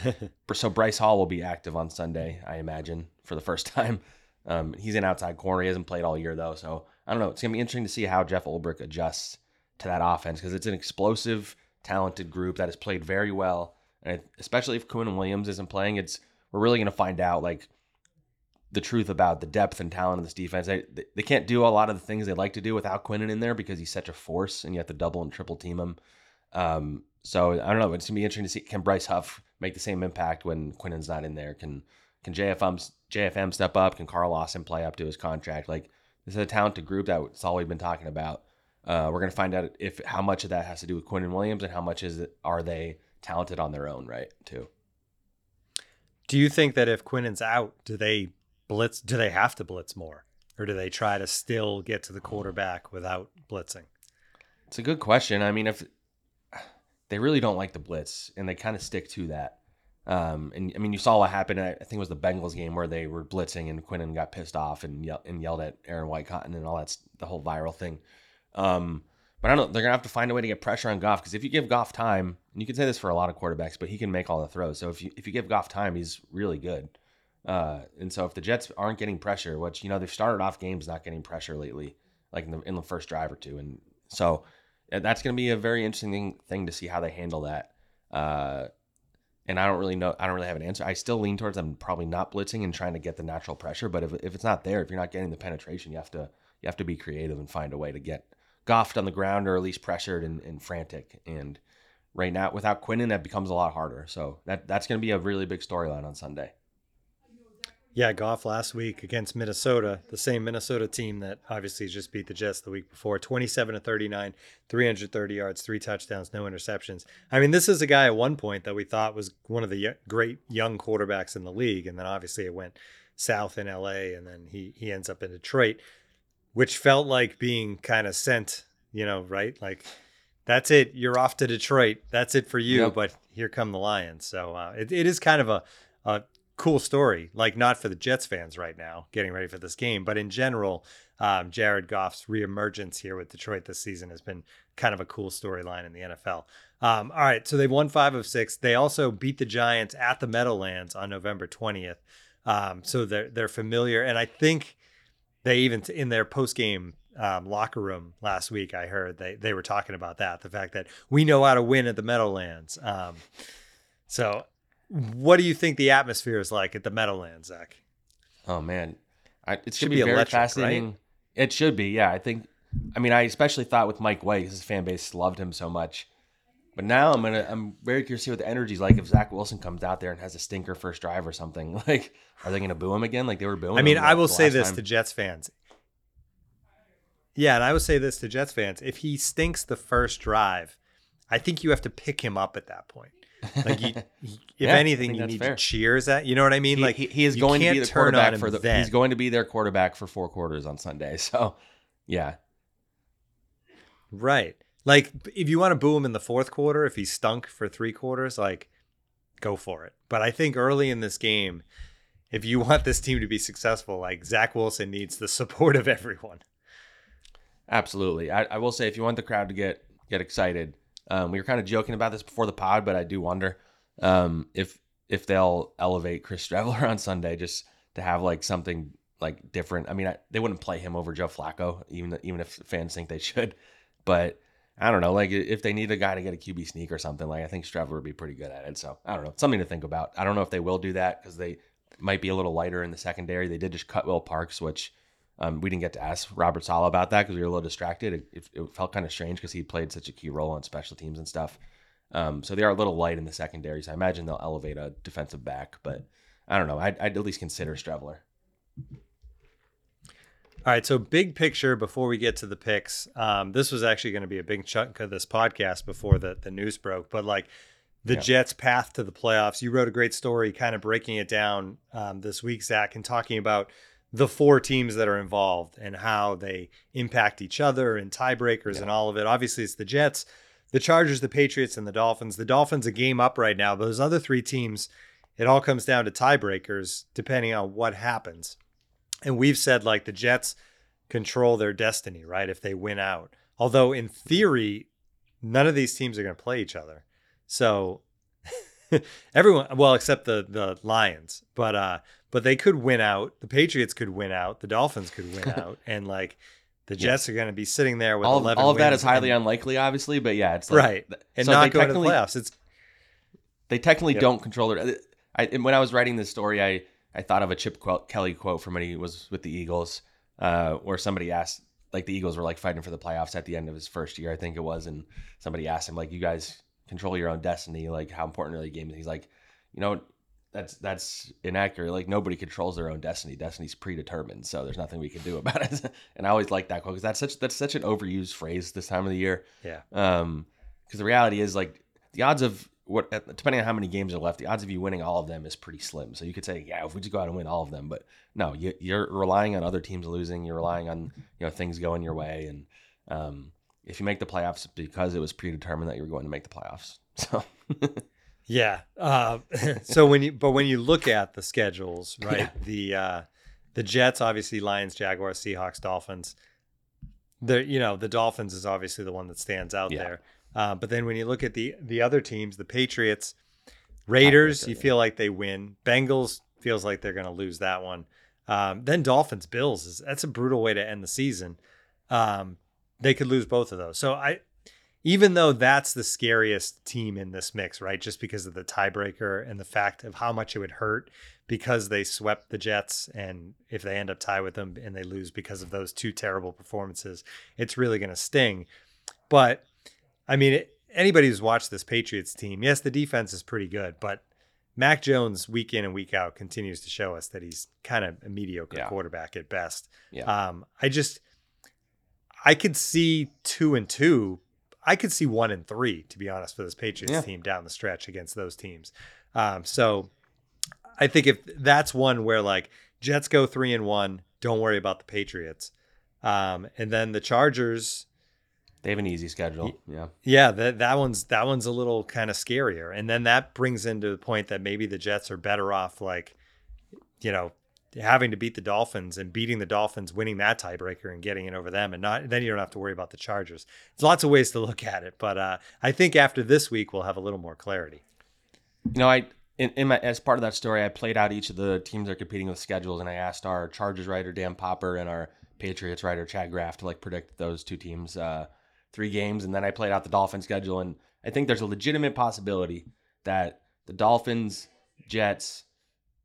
so Bryce Hall will be active on Sunday, I imagine, for the first time. Um, he's an outside corner. He hasn't played all year though, so I don't know. It's gonna be interesting to see how Jeff Ulbrich adjusts to that offense because it's an explosive, talented group that has played very well, and especially if Quinnen Williams isn't playing, it's we're really gonna find out like the truth about the depth and talent of this defense. They, they can't do a lot of the things they like to do without Quinnen in there because he's such a force, and you have to double and triple team him. Um, so I don't know. It's gonna be interesting to see can Bryce Huff make the same impact when Quinnen's not in there? Can can JFM JFM step up? Can Carl Lawson play up to his contract? Like this is a talented group. That's all we've been talking about. Uh, we're gonna find out if how much of that has to do with Quinnen Williams and how much is it, are they talented on their own, right? Too. Do you think that if Quinnen's out, do they blitz? Do they have to blitz more, or do they try to still get to the quarterback without blitzing? It's a good question. I mean, if they really don't like the blitz, and they kind of stick to that. Um, and I mean, you saw what happened. I think it was the Bengals game where they were blitzing, and Quinnen got pissed off and, yell- and yelled at Aaron Whitecotton and all that's the whole viral thing. Um, but I don't. They're gonna have to find a way to get pressure on Goff because if you give Goff time, and you can say this for a lot of quarterbacks, but he can make all the throws. So if you if you give Goff time, he's really good. Uh, and so if the Jets aren't getting pressure, which you know they've started off games not getting pressure lately, like in the in the first drive or two, and so that's to be a very interesting thing to see how they handle that. Uh, and I don't really know. I don't really have an answer. I still lean towards them probably not blitzing and trying to get the natural pressure. But if, if it's not there, if you're not getting the penetration, you have to you have to be creative and find a way to get Goffed on the ground or at least pressured and, and frantic. And right now, without Quinnen, that becomes a lot harder. So that that's going to be a really big storyline on Sunday. Yeah, Goff last week against Minnesota, the same Minnesota team that obviously just beat the Jets the week before, 27 to 39, 330 yards, three touchdowns, no interceptions. I mean, this is a guy at one point that we thought was one of the great young quarterbacks in the league, and then obviously it went south in LA, and then he he ends up in Detroit, which felt like being kind of sent, you know, right? Like that's it, you're off to Detroit, that's it for you, yep. but here come the Lions. So uh, it, it is kind of a, a cool story. Like not for the Jets fans right now, getting ready for this game, but in general, um, Jared Goff's reemergence here with Detroit this season has been kind of a cool storyline in the NFL. Um, all right, so they've won five of six. They also beat the Giants at the Meadowlands on November twentieth. Um, so they're they're familiar, and I think they even in their post game um, locker room last week, I heard they they were talking about that the fact that we know how to win at the Meadowlands. Um, so what do you think the atmosphere is like at the Meadowlands, Zach? Oh man, I, it should be, be very electric, fascinating. Right? It should be, yeah. I think. I mean, I especially thought with Mike White, his fan base loved him so much. But now I'm gonna, I'm very curious to see what the energy's like if Zach Wilson comes out there and has a stinker first drive or something. Like, are they gonna boo him again? Like they were booing. I mean, I will say this time. to Jets fans. Yeah, and I will say this to Jets fans: if he stinks the first drive, I think you have to pick him up at that point. Like, you, if yeah, anything, you need fair. to cheers at. You know what I mean? He, like he, he is going to be the quarterback for the. Then. He's going to be their quarterback for four quarters on Sunday. So, yeah. Right. Like, if you want to boo him in the fourth quarter, if he stunk for three quarters, like, go for it. But I think early in this game, if you want this team to be successful, like Zach Wilson needs the support of everyone. Absolutely. I, I will say, if you want the crowd to get get excited, um, we were kind of joking about this before the pod, but I do wonder um, if if they'll elevate Chris Streveler on Sunday just to have like something like different. I mean, I, they wouldn't play him over Joe Flacco, even even if fans think they should. But I don't know, like if they need a guy to get a QB sneak or something, like I think Streveler would be pretty good at it. So I don't know, something to think about. I don't know if they will do that because they might be a little lighter in the secondary. They did just cut Will Parks, which um, we didn't get to ask Robert Saleh about that because we were a little distracted. It, it, it felt kind of strange because he played such a key role on special teams and stuff. Um, so they are a little light in the secondary. So I imagine they'll elevate a defensive back, but I don't know. I'd, I'd at least consider Streveler. All right, so big picture before we get to the picks. Um, this was actually going to be a big chunk of this podcast before the, the news broke, but like the Yeah. Jets' path to the playoffs. You wrote a great story, kind of breaking it down um, this week, Zach, and talking about the four teams that are involved and how they impact each other and tiebreakers and all of it. Obviously, it's the Jets, the Chargers, the Patriots, and the Dolphins. The Dolphins a game up right now. but Those other three teams, it all comes down to tiebreakers depending on what happens. And we've said like the Jets control their destiny, right? If they win out. Although in theory, none of these teams are going to play each other. So everyone, well, except the the Lions, but uh, but they could win out. The Patriots could win out. The Dolphins could win out, and like the Yeah. Jets are going to be sitting there with All of, eleven. all of that is highly and, unlikely, obviously, but yeah, it's like, right, and so not they go to the technically- playoffs. It's they technically Yep. don't control their. I, when I was writing this story, I I thought of a Chip Kelly quote from when he was with the Eagles, uh, where somebody asked, like the Eagles were like fighting for the playoffs at the end of his first year, I think it was, and somebody asked him like, "You guys control your own destiny. Like, how important are the games?" And he's like, "You know." That's that's inaccurate. Like nobody controls their own destiny. Destiny's predetermined, so there's nothing we can do about it. and I always like that quote because that's such that's such an overused phrase this time of the year. yeah, Um, because the reality is like the odds of what depending on how many games are left, the odds of you winning all of them is pretty slim. So you could say, yeah, if we just go out and win all of them, but no, you, you're relying on other teams losing. You're relying on you know things going your way, and um, if you make the playoffs because it was predetermined that you were going to make the playoffs. So Yeah. Uh, so when you but when you look at the schedules, right? Yeah. The uh, the Jets, obviously Lions, Jaguars, Seahawks, Dolphins. The you know the Dolphins is obviously the one that stands out Yeah. there. Uh, but then when you look at the the other teams, the Patriots, Raiders, you feel like they win. Bengals feels like they're going to lose that one. Um, then Dolphins, Bills is that's a brutal way to end the season. Um, they could lose both of those. So I, even though that's the scariest team in this mix, right? Just because of the tiebreaker and the fact of how much it would hurt because they swept the Jets, and if they end up tied with them and they lose because of those two terrible performances, it's really going to sting. But I mean, anybody who's watched this Patriots team, yes, the defense is pretty good, but Mac Jones, week in and week out, continues to show us that he's kind of a mediocre Yeah. quarterback at best. yeah, Um, I just, I could see two and two. I could see one and three, to be honest, for this Patriots Yeah. team down the stretch against those teams. Um, so I think if that's one where like Jets go three and one, don't worry about the Patriots. Um, and then the Chargers, they have an easy schedule. Yeah, yeah, that that one's that one's a little kind of scarier. And then that brings into the point that maybe the Jets are better off like, you know, having to beat the Dolphins and beating the Dolphins, winning that tiebreaker and getting it over them and not then you don't have to worry about the Chargers. There's lots of ways to look at it, but uh, I think after this week we'll have a little more clarity. You know, I in, in my as part of that story, I played out each of the teams that are competing with schedules, and I asked our Chargers writer Dan Popper and our Patriots writer Chad Graff to like predict those two teams uh, three games, and then I played out the Dolphins schedule, and I think there's a legitimate possibility that the Dolphins, Jets,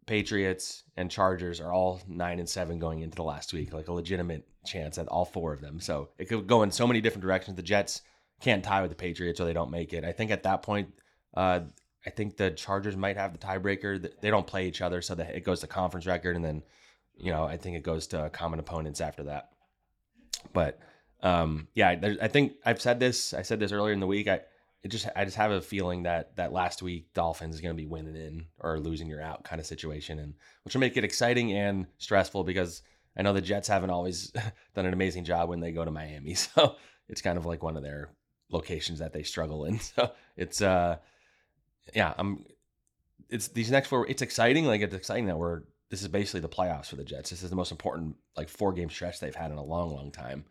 Patriots, and Chargers are all nine and seven going into the last week, like a legitimate chance at all four of them. So it could go in so many different directions. The Jets can't tie with the Patriots or they don't make it. I think at that point, uh, I think the Chargers might have the tiebreaker. They don't play each other, so that it goes to conference record, and then, you know, I think it goes to common opponents after that. But um, yeah, there's, I think I've said this. I said this earlier in the week. I just I just have a feeling that that last week Dolphins is going to be winning in or losing you're out kind of situation, and which will make it exciting and stressful because I know the Jets haven't always done an amazing job when they go to Miami, so it's kind of like one of their locations that they struggle in. So it's uh yeah, I'm it's these next four it's exciting. Like it's exciting that we're this is basically the playoffs for the Jets. This is the most important like four game stretch they've had in a long, long time.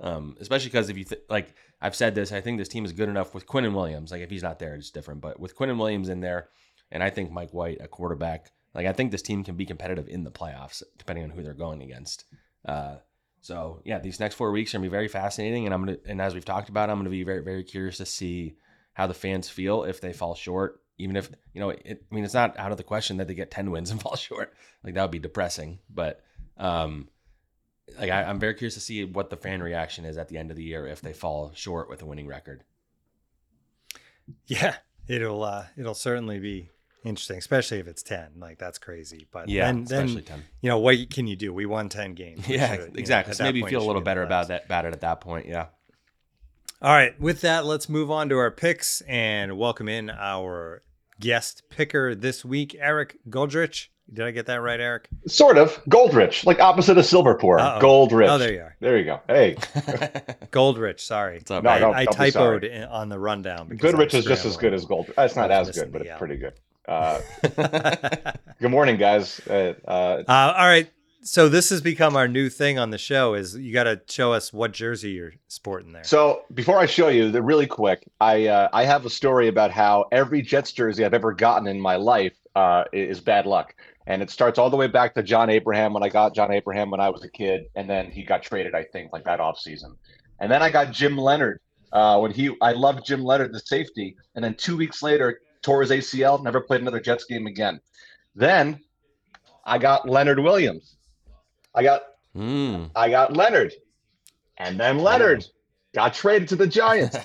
Um, especially because if you th- like I've said this, I think this team is good enough with Quinn and Williams. Like if he's not there, it's different. But with Quinn and Williams in there, and I think Mike White, a quarterback, Like I think this team can be competitive in the playoffs, depending on who they're going against. Uh, so yeah, these next four weeks are gonna be very fascinating, and I'm gonna and as we've talked about, I'm gonna be very very curious to see how the fans feel if they fall short. Even if you know, it, I mean, it's not out of the question that they get ten wins and fall short. Like that would be depressing. But um, like I, I'm very curious to see what the fan reaction is at the end of the year if they fall short with a winning record. Yeah, it'll uh, it'll certainly be interesting, especially if it's ten. Like that's crazy. But Yeah, then, then ten. you know what can you do? We won ten games. Yeah, should, you know, exactly. So maybe point, feel a little be in the better about that about it at that point. Yeah. All right, with that, let's move on to our picks and welcome in our guest picker this week, Eric Goldrich. Did I get that right, Eric? Sort of. Goldrich, like opposite of Silverpour. Uh-oh. Goldrich. Oh, there you are. There you go. Hey, Goldrich. Sorry, What's up, No, I, don't- I don't be sorry. typoed in, on the rundown. because Goodrich is just as good as Gold. Uh, It's not as good, but it's L. pretty good. Uh, good morning, guys. Uh, uh, Uh, all right. So this has become our new thing on the show. Is you got to show us what jersey you're sporting there. so before I show you, the really quick, I uh, I have a story about how every Jets jersey I've ever gotten in my life uh, is bad luck, and it starts all the way back to John Abraham when I got John Abraham when I was a kid, and then he got traded, I think, like that off season, and then I got Jim Leonhard uh, when he I loved Jim Leonhard the safety, and then two weeks later tore his ACL, never played another Jets game again. Then I got Leonard Williams. I got Mm. I got Leonard, and then Leonard got traded to the Giants,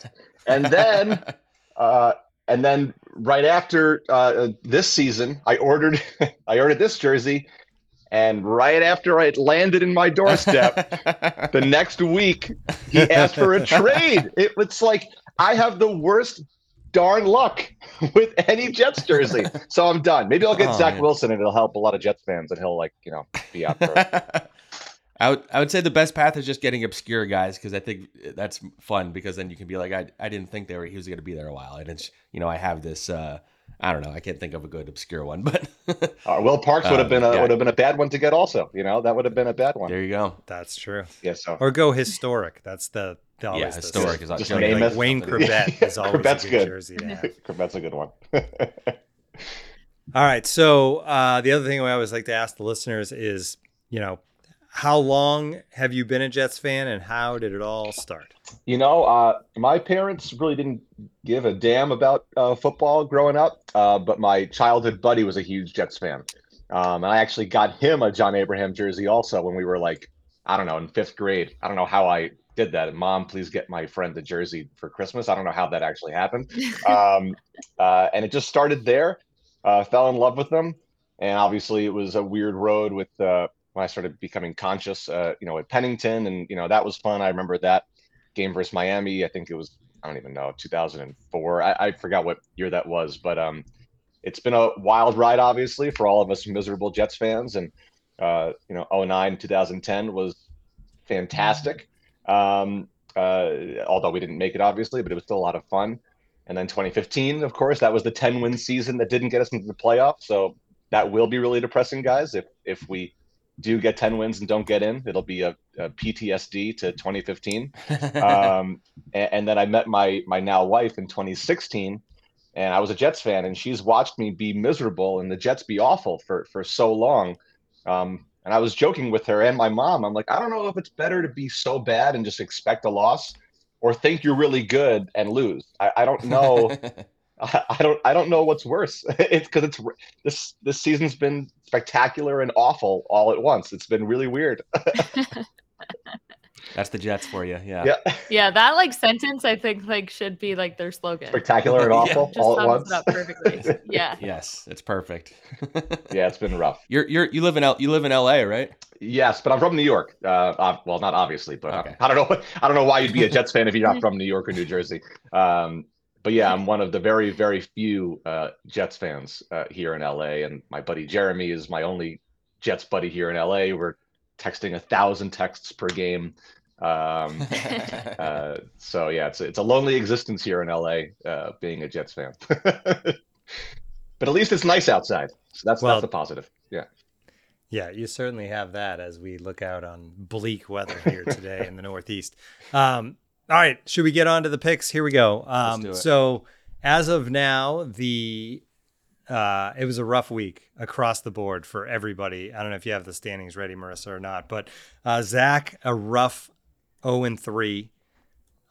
and then uh, and then right after uh, this season, I ordered I ordered this jersey, and right after it landed in my doorstep, the next week he asked for a trade. It, it's like I have the worst darn luck with any Jets jersey, so I'm done. Maybe I'll get Oh, Zach man. Wilson, and it'll help a lot of Jets fans, and he'll like you know be out there. I would I would say the best path is just getting obscure guys because I think that's fun because then you can be like I I didn't think they were he was going to be there a while and didn't you know I have this uh I don't know I can't think of a good obscure one but Uh, Will Parks would have Uh, been a yeah. would have been a bad one to get. Also, you know that would have been a bad one. there you go That's true. Yeah. So Or go historic. That's the, the always yeah the- historic is Just like, name like it. Wayne Chrebet is always Chrebet's a good, good. jersey to have. that's a good one. All right. So uh, the other thing I always like to ask the listeners is, you know, how long have you been a Jets fan, and how did it all start? you know, uh, my parents really didn't give a damn about uh, football growing up, uh, but my childhood buddy was a huge Jets fan, um, and I actually got him a John Abraham jersey also when we were like, I don't know, in fifth grade. I don't know how I did that. Mom, please get my friend a jersey for Christmas. I don't know how that actually happened. um, uh, and it just started there. Uh, fell in love with them, and obviously it was a weird road with uh, when I started becoming conscious. Uh, you know, at Pennington, and you know that was fun. I remember that game versus Miami. I think it was I don't even know 2004. I, I forgot what year that was, but um, it's been a wild ride, obviously, for all of us miserable Jets fans. And uh, you know, 09, 2010 was fantastic. Um, uh, although we didn't make it, obviously, but it was still a lot of fun. And then 2015, of course, that was the 10 win season that didn't get us into the playoffs. So that will be really depressing, guys. If if we do get 10 wins and don't get in, it'll be a, a PTSD to 2015. Um, and, and then I met my my now wife in 2016, and I was a Jets fan, and she's watched me be miserable and the Jets be awful for for so long. Um, and I was joking with her and my mom. I'm like, I don't know if it's better to be so bad and just expect a loss, or think you're really good and lose. I, I don't know. I, I don't I don't know what's worse. It's because it's this this season's been spectacular and awful all at once. It's been really weird. that's the Jets for you yeah Yeah, Yeah, that like sentence I think like should be like their slogan. spectacular and Yeah. awful Just all at once. it up perfectly. Yeah. yes it's perfect Yeah, it's been rough. you're you're you live in L, you live in L.A. right Yes, but I'm from New York. Uh, well, not obviously, but Okay. I, I don't know. I don't know why you'd be a Jets fan if you're not from New York or New Jersey. Um, but yeah, I'm one of the very, very few uh, Jets fans uh, here in LA, and my buddy Jeremy is my only Jets buddy here in LA. We're texting a thousand texts per game. Um, uh, so yeah, it's a, it's a lonely existence here in LA, uh, being a Jets fan. but at least it's nice outside, so that's Well- that's a positive. Yeah. Yeah, you certainly have that as we look out on bleak weather here today in the Northeast. Um, all right, should we get on to the picks? Here we go. Um, do it. So, as of now, the uh, it was a rough week across the board for everybody. I don't know if you have the standings ready, Marissa, or not, but uh, Zach, a rough 0 and 3.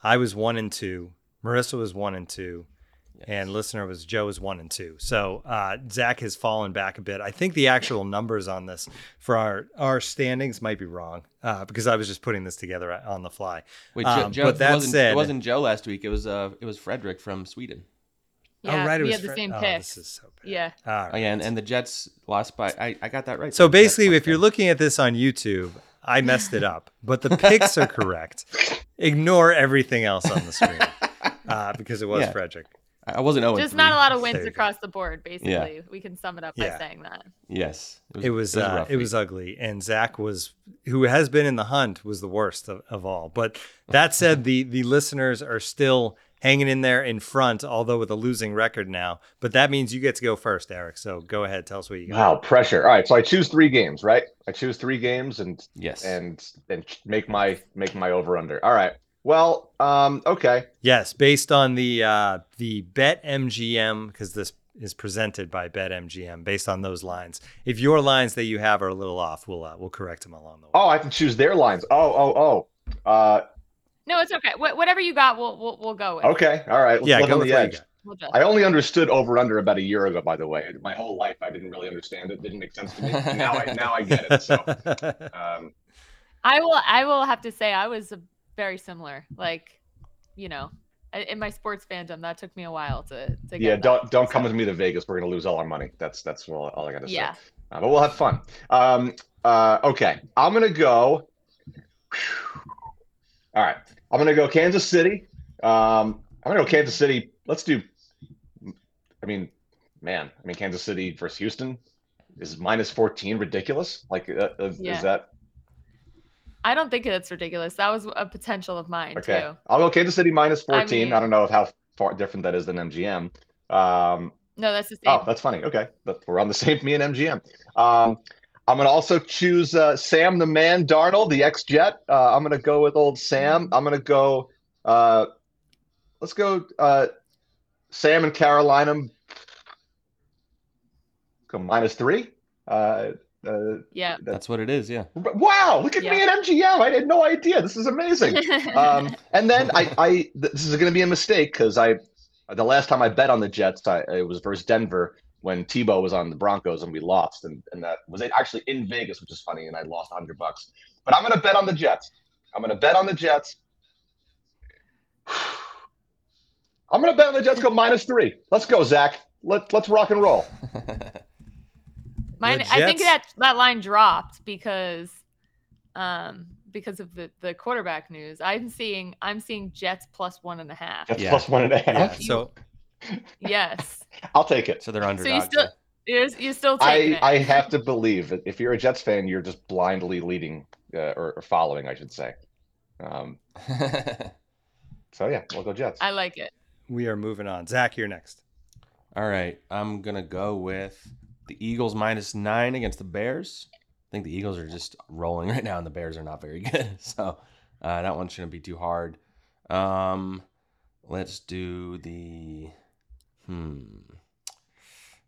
I was 1 and 2. Marissa was 1 and 2. And listener was Joe was 1 and 2. So uh, Zach has fallen back a bit. I think the actual numbers on this for our, our standings might be wrong uh, because I was just putting this together on the fly. Wait, Joe, Um, Joe but that wasn't, said, it wasn't Joe last week. It was uh, it was Frederick from Sweden. Yeah, oh, right, it we was had the Fred- same oh, pick. This is so bad. Yeah. All right. Oh yeah, and, and the Jets lost by. I, I got that right. So basically, if you're looking at this on YouTube, I messed it up, but the picks are correct. Ignore everything else on the screen uh, because it was Yeah. Frederick. I wasn't 0 Just not a lot of wins There you go. across the board, basically. We can sum it up Yeah. by saying that. Yes, It was a uh, it was ugly, and Zach was who has been in the hunt was the worst of, of all. But that said, the the listeners are still hanging in there in front, although with a losing record now. But that means you get to go first, Eric. So go ahead, tell us what you got. Wow, pressure. All right, so I choose three games, right? I choose three games and yes. and and make my make my over under. All right. Well, um, okay. Yes, based on the uh, the Bet MGM because this is presented by Bet MGM. Based on those lines, if your lines that you have are a little off, we'll uh, we'll correct them along the way. Oh, I can choose their lines. Oh, oh, oh. Uh, No, it's okay. Wh- whatever you got, we'll we'll, we'll go with. okay. All right. Let's yeah, go on with the edge. We'll I only understood over under about a year ago. By the way, my whole life I didn't really understand it. Didn't make sense to me. now I now I get it. So, um, I will I will have to say I was uh, very similar. Like, you know, in my sports fandom, that took me a while to to get. yeah. Don't don't come So, with me to Vegas. We're gonna lose all our money. That's that's all, all I gotta say. Yeah. Uh, but we'll have fun. Um, uh, okay, I'm gonna go. All right, I'm gonna go Kansas City. Um, I'm gonna go Kansas City. Let's do. I mean, man, I mean Kansas City versus Houston is minus 14 ridiculous? Like, uh, uh, Yeah. is that I don't think that's ridiculous. That was a potential of mine okay? too. I'll go Kansas City minus 14. I, mean- don't know how far different that is than MGM. Um, No, that's the same. Oh, that's funny. Okay, but we're on the same. Me and MGM. Um, I'm gonna also choose uh, Sam the Man Darnold, the ex Jet. Uh, I'm gonna go with old Sam. I'm gonna go. Uh, let's go. Uh, Sam and Carolina. Go minus three. Uh, uh, yeah. That's what it is. Yeah. wow! Look at me at MGM. I had no idea. This is amazing. um, and then I, I this is going to be a mistake because I, the last time I bet on the Jets, I, it was versus Denver when Tebow was on the Broncos and we lost, and, and that was actually in Vegas, which is funny, and I lost hundred bucks. But I'm going to bet on the Jets. I'm going to bet on the Jets. I'm going to bet on the Jets go minus three. Let's go, Zach. Let let's rock and roll. Mine, The I think that that line dropped because, um, because of the the quarterback news. I'm seeing I'm seeing Jets plus one and a half. Jets Yeah. plus one and a Yeah, so yes, I'll take it. so they're so you still you're, you're still taking I, it. I have to believe that if you're a Jets fan, you're just blindly leading uh, or, or following, I should say. Um, so yeah, we'll go Jets. I like it. we are moving on. Zach, you're next. All right, I'm gonna go with the Eagles minus nine against the Bears. I think the Eagles are just rolling right now, and the Bears are not very good. So uh, that one shouldn't be too hard. Um, let's do the hmm.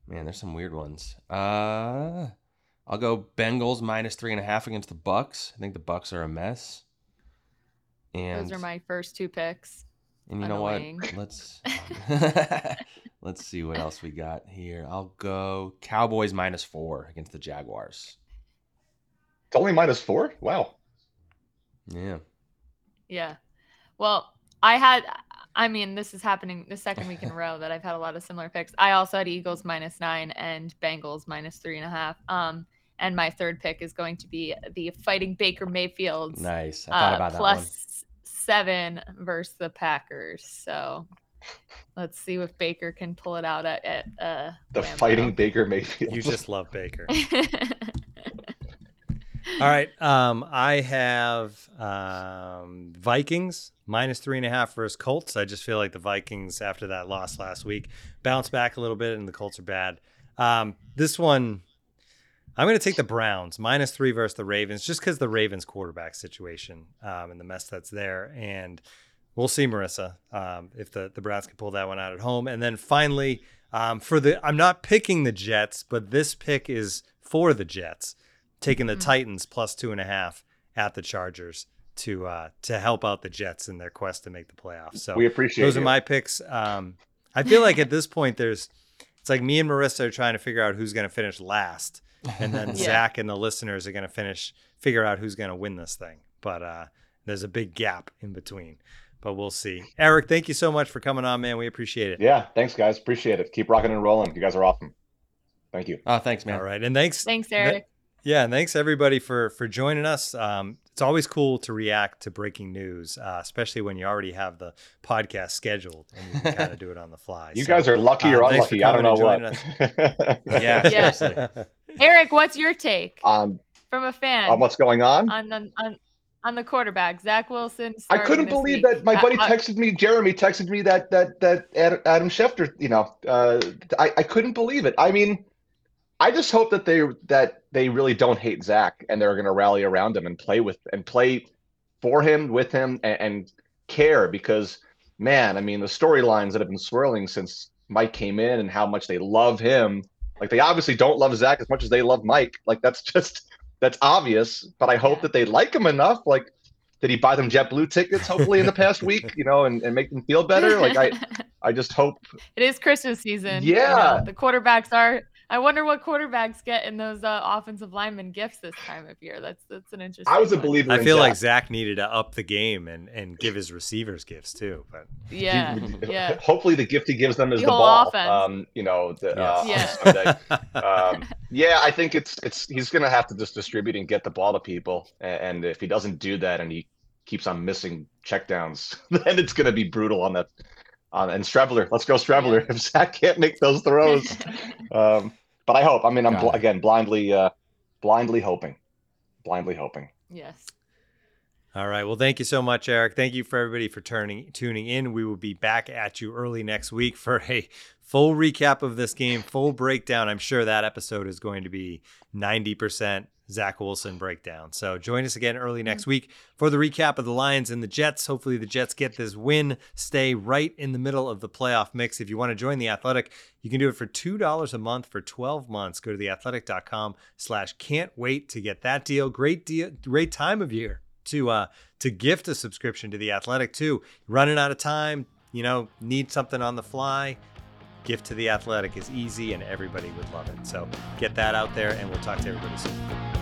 Man, there's some weird ones. Uh, I'll go Bengals minus three and a half against the Bucks. I think the Bucks are a mess. And Those are my first two picks. and you know what? Let's let's see what else we got here. I'll go Cowboys minus four against the Jaguars. It's only minus four. Wow. Yeah. Yeah. Well, I had. I mean, this is happening the second week in a row that I've had a lot of similar picks. I also had Eagles minus nine and Bengals minus three and a half. Um, and my third pick is going to be the Fighting Baker Mayfield's Nice. I thought uh, about that one. plus seven versus the Packers. So let's see if Baker can pull it out at, at uh, The Lambeau. fighting Baker Mayfield. You just love Baker. All right. Um, I have um, Vikings minus three and a half versus Colts. I just feel like the Vikings, after that loss last week, bounce back a little bit, and the Colts are bad. Um, this one, I'm going to take the Browns minus three versus the Ravens, just because the Ravens quarterback situation um, and the mess that's there. And we'll see, Marissa, um, if the, the Browns can pull that one out at home. And then finally, Um, for the, I'm not picking the Jets, but this pick is for the Jets, taking the Mhm. Titans plus two and a half at the Chargers to uh, to help out the Jets in their quest to make the playoffs. So we appreciate those you. are my picks. Um, I feel like at this point, there's it's like me and Marissa are trying to figure out who's going to finish last, and then Yeah. Zach and the listeners are going to finish figure out who's going to win this thing. But uh, there's a big gap in between. But we'll see. Eric, thank you so much for coming on, man. We appreciate it. Yeah, thanks guys. Appreciate it. Keep rocking and rolling. You guys are awesome. Thank you. Oh, thanks, man. All right, and thanks. Thanks, Eric. Yeah, and thanks everybody for for joining us. Um, it's always cool to react to breaking news, uh, especially when you already have the podcast scheduled and you can kind of do it on the fly. You So, guys are lucky uh, or thanks for unlucky. I don't know what. Yeah, Yeah. Eric, what's your take um, from a fan on what's going on? on the on, on the quarterback, Zach Wilson? I couldn't believe week? that my Uh, buddy uh, texted me. Jeremy texted me that that that Adam Schefter. You know, uh, I I couldn't believe it. I mean, I just hope that they that they really don't hate Zach and they're going to rally around him and play with and play for him, with him, and, and care because man, I mean, the storylines that have been swirling since Mike came in and how much they love him. Like they obviously don't love Zach as much as they love Mike. Like that's just that's obvious. But I hope Yeah. that they like him enough. Like did he buy them JetBlue tickets hopefully in the past week, you know, and, and make them feel better? Like I I just hope it is Christmas season. you Yeah. know, the quarterbacks are. I wonder what quarterbacks get in those uh, offensive lineman gifts this time of year. That's that's an interesting. I was a one. believer I in feel like Zach. Zach needed to up the game and and give his receivers gifts too. But Yeah, yeah. Hopefully the gift he gives them is The the, whole ball. offense. Um, you know, the, uh, Yes. on Sunday. um, yeah, I think it's it's he's gonna have to just distribute and get the ball to people. And, and if he doesn't do that and he keeps on missing checkdowns, then it's gonna be brutal on that. On and Streveler, let's go Streveler. If Zach can't make those throws, um, but I hope. I mean, I'm bl- again blindly, uh, blindly hoping, blindly hoping. yes. All right. Well, thank you so much, Eric. Thank you for everybody for turning tuning in. We will be back at you early next week for a full recap of this game, full breakdown. I'm sure that episode is going to be 90% Zach Wilson breakdown. So join us again early next week for the recap of the Lions and the Jets. Hopefully the Jets get this win, stay right in the middle of the playoff mix. If you want to join the Athletic, you can do it for $2 a month for 12 months. Go to theathletic.com slash can't wait to get that deal. Great deal, great time of year to uh to gift a subscription to the athletic too running out of time you know need something on the fly gift to the athletic is easy and everybody would love it so get that out there and we'll talk to everybody soon